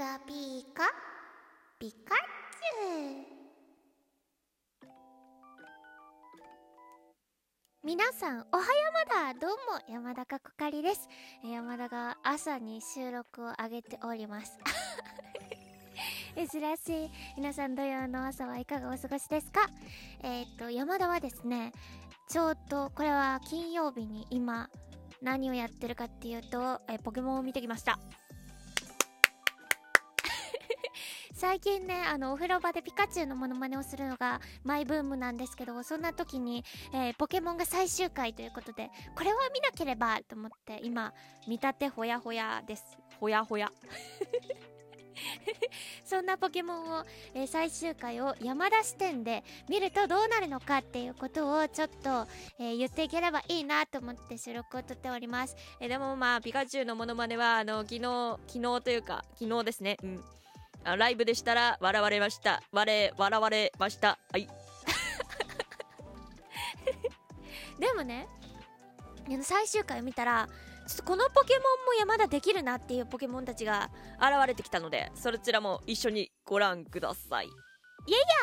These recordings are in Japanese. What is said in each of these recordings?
カピカピカチュウ。皆さんおは山だ。どうも山田かこかりです。え山田が朝に収録を上げております。珍しい。皆さん土曜の朝はいかがお過ごしですか？えーっと山田はですねちょうどこれは金曜日に今何をやってるかっていうと、えーポケモンを見てきました。最近ねあのお風呂場でピカチュウのモノマネをするのがマイブームなんですけどそんな時に、えーポケモンが最終回ということでこれは見なければと思って今見立てほやほやです。ほやほや。そんなポケモンを、えー最終回を山田視点で見るとどうなるのかっていうことをちょっと、えー言っていければいいなと思って収録を撮っております。えでもまあピカチュウのモノマネはあの昨日昨日というか昨日ですね。うんあライブでしたら笑われました。我笑われました。はい。でもね最終回を見たらちょっとこのポケモンも山田できるなっていうポケモンたちが現れてきたのでそちらも一緒にご覧ください。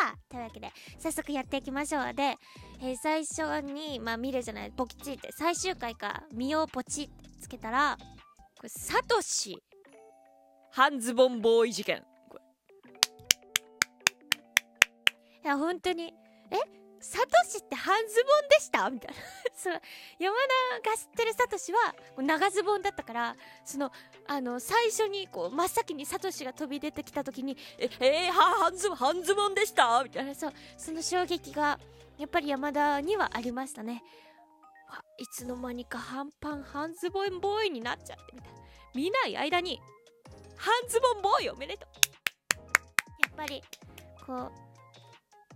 あというわけで早速やっていきましょう。で、えー最初にまあ見るじゃないポキチって最終回か見ようポチってつけたらこれサトシ。半ズボンボーイ事件や本当に。えサトシって半ズボンでした？みたいな。そう山田が知ってるサトシは長ズボンだったからそのあの最初にこう真っ先にサトシが飛び出てきた時にええー、半ズボン半ズボンでした？みたいな。そうその衝撃がやっぱり山田にはありましたね。いつの間にか半パン半ズボンボーイになっちゃってみたいな。見ない間に半ズボンボーイおめでとう。やっぱりこう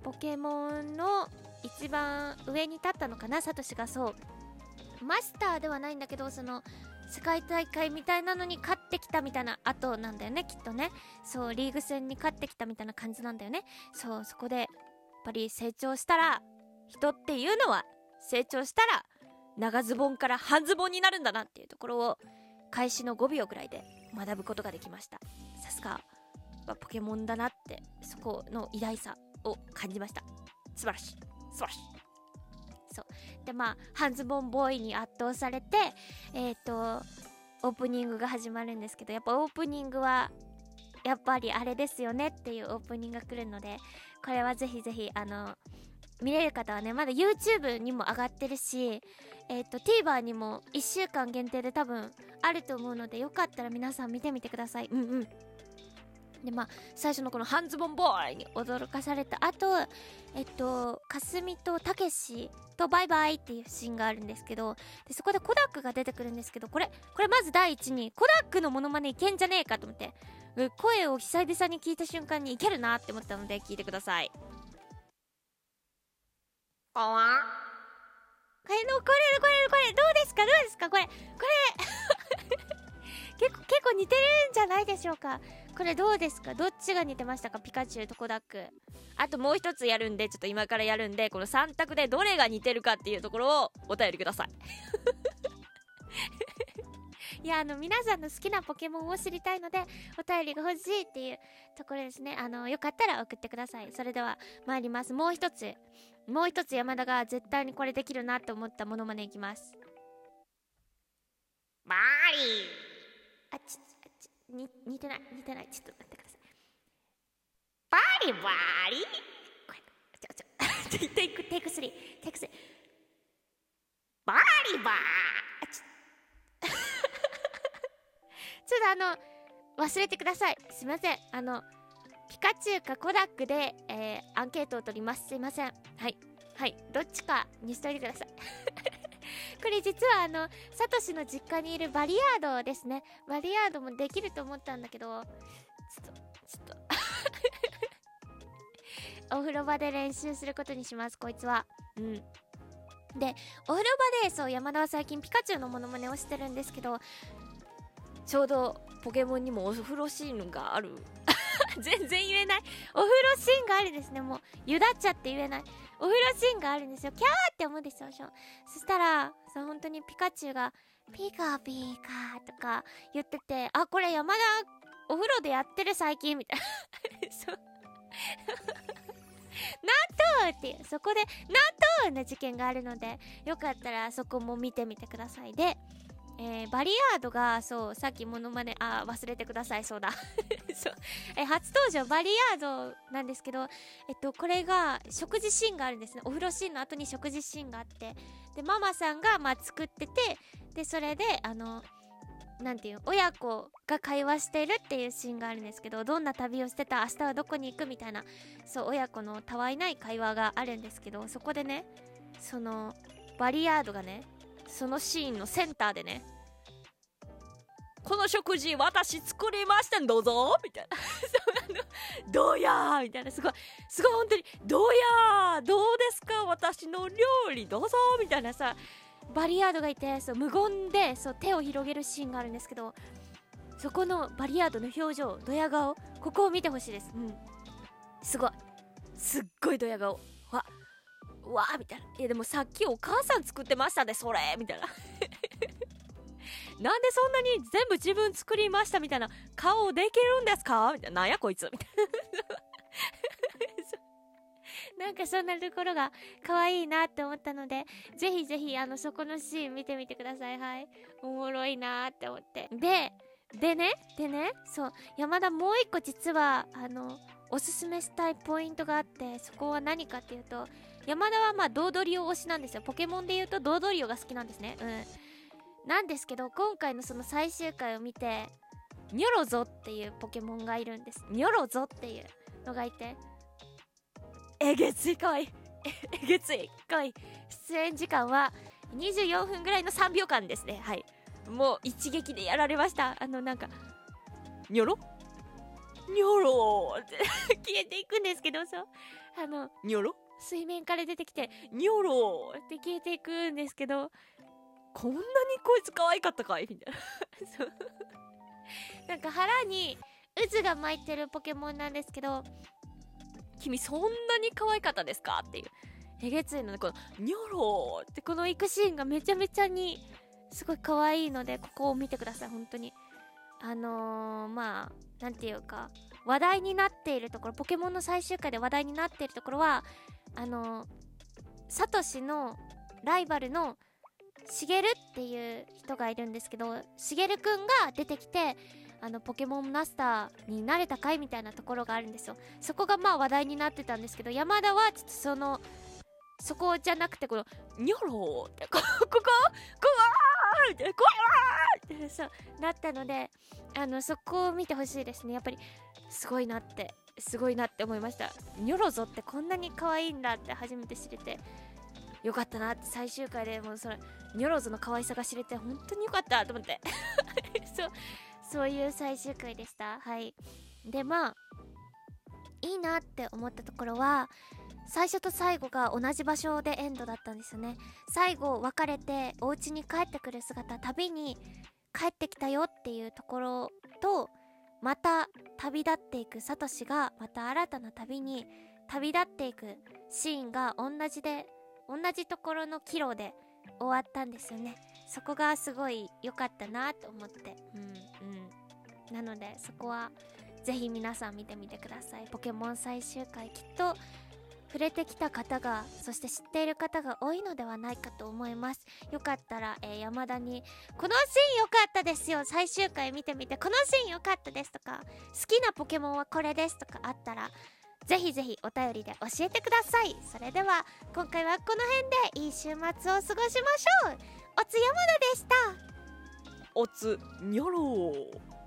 ポケモンの一番上に立ったのかな？サトシがそう。マスターではないんだけどその世界大会みたいなのに勝ってきたみたいな後なんだよねきっとね。そうリーグ戦に勝ってきたみたいな感じなんだよね。そうそこでやっぱり成長したら人っていうのは成長したら長ズボンから半ズボンになるんだなっていうところを開始の5秒ぐらいで学ぶことができました。さすがポケモンだなってそこの偉大さ。を感じました。素晴らしい。素晴らしい。そう。でまあ半ズボンボーイに圧倒されてえっ、とオープニングが始まるんですけどやっぱオープニングはやっぱりあれですよねっていうオープニングが来るのでこれはぜひぜひあの見れる方はねまだ YouTube にも上がってるしえっ、と TVer にも1週間限定で多分あると思うのでよかったら皆さん見てみてください。うんうん。でまあ最初のこの半ズボンボーイに驚かされた後えっとかすみとたけしとバイバイっていうシーンがあるんですけどでそこでコダックが出てくるんですけどこれこれまず第一にコダックのモノマネいけんじゃねえかと思ってう声を久々に聞いた瞬間にいけるなって思ったので聞いてください。これのこれこれこれどうですか？どうですか？これこれ結構似てるんじゃないでしょうか。これどうですか？どっちが似てましたか？ピカチュウとコダック。あともう一つやるんでちょっと今からやるんでこの3択でどれが似てるかっていうところをお便りください。いやあの皆さんの好きなポケモンを知りたいのでお便りが欲しいっていうところですね。あのよかったら送ってください。それでは参ります。もう一つ。もう一つ山田が絶対にこれできるなと思ったモノマネいきます。バーリあちあちに似てない似てない。ちょっと待ってください。バリバリ？これちょちょ テイクテイク3テイク3バリバー？ちょっとあの忘れてください。すいません。あのピカチュウかコダックで、えーアンケートを取ります。すいません。はい。はい。どっちかにしといてください。これ実はあのサトシの実家にいるバリヤードですね。バリヤードもできると思ったんだけどちょっとちょっと。お風呂場で練習することにしますこいつは。うん。でお風呂場でそう山田は最近ピカチュウのモノマネをしてるんですけどちょうどポケモンにもお風呂シーンがある。全然言えない。お風呂シーンがあるんですね。もうゆだっちゃって言えない。お風呂シーンがあるんですよ。キャーって思うんですよそうそしたらそう本当にピカチュウが「ピカピカ」とか言っててあこれ山田お風呂でやってる最近みたいな。そう。納豆っていうそこで納豆な事件があるのでよかったらそこも見てみてください。でえー、バリアードがそうさっきモノマネあ忘れてくださいそうだ。そう。え初登場バリアードなんですけどえっとこれが食事シーンがあるんですね。お風呂シーンの後に食事シーンがあって。でママさんがまあ作っててでそれであのなんていう親子が会話してるっていうシーンがあるんですけどどんな旅をしてた明日はどこに行くみたいなそう親子のたわいない会話があるんですけどそこでねそのバリアードがねそのシーンのセンターでねこの食事私作りましたどうぞみたいな。そうあのどうやーみたいな。すごいすごい本当にどうやーどうですか私の料理どうぞみたいな。さバリアードがいてそう無言でそう手を広げるシーンがあるんですけどそこのバリアードの表情ドヤ顔ここを見てほしいです。うん。すごい。すっごいドヤ顔。わわーみたいな。いやでもさっきお母さん作ってましたねそれ。みたいな。なんでそんなに全部自分作りましたみたいな。顔できるんですか？みたいな。なんやこいつ。みたいな。なんかそんなところが可愛いなって思ったのでぜひぜひあのそこのシーン見てみてください。はい。おもろいなって思って。ででねでねそう。山田もう一個実はあのおすすめしたいポイントがあってそこは何かっていうと山田はまあドードリオ推しなんですよ。ポケモンで言うとドードリオが好きなんですね。うん。なんですけど今回のその最終回を見てニョロゾっていうポケモンがいるんです。ニョロゾっていうのがいてえげついかわい。い えげついかわい。い出演時間は24分ぐらいの3秒間ですね。はい。もう一撃でやられました。あのなんかニョロ？ニョロって。消えていくんですけどそう。あのニョロ？水面から出てきてニョロって消えていくんですけどこんなにこいつ可愛かったかい？みたいな。なんか腹に渦が巻いてるポケモンなんですけど君そんなに可愛かったですか？っていう。えげついのでこのニョローってこの行くシーンがめちゃめちゃにすごい可愛いのでここを見てください本当に。あのー、まあなんていうか話題になっているところポケモンの最終回で話題になっているところはあの、サトシのライバルのしげるっていう人がいるんですけどしげるくんが出てきてあのポケモンマスターになれたかいみたいなところがあるんですよ。そこがまあ話題になってたんですけど山田はちょっとそのそこじゃなくてこのニョローって こここここーってこーってそうなったのであのそこを見てほしいですね。やっぱりすごいなって。すごいなって思いました。ニョロゾってこんなに可愛いんだって初めて知れてよかったなって最終回でもうそのニョロズの可愛さが知れて本当によかったと思って。そうそういう最終回でした。はい。でまあいいなって思ったところは最初と最後が同じ場所でエンドだったんですよね。最後別れてお家に帰ってくる姿旅に帰ってきたよっていうところとまた旅立っていくサトシがまた新たな旅に旅立っていくシーンが同じで同じところの岐路で終わったんですよね。そこがすごい良かったなと思って。うんうん。なのでそこはぜひ皆さん見てみてください。ポケモン最終回きっと触れてきた方がそして知っている方が多いのではないかと思います。よかったら、えー、山田に「このシーン良かったですよ。最終回見てみてこのシーン良かったです」とか「好きなポケモンはこれです」とかあったらぜひぜひお便りで教えてください。それでは今回はこの辺でいい週末を過ごしましょう。おつ山田でした。おつにょろー。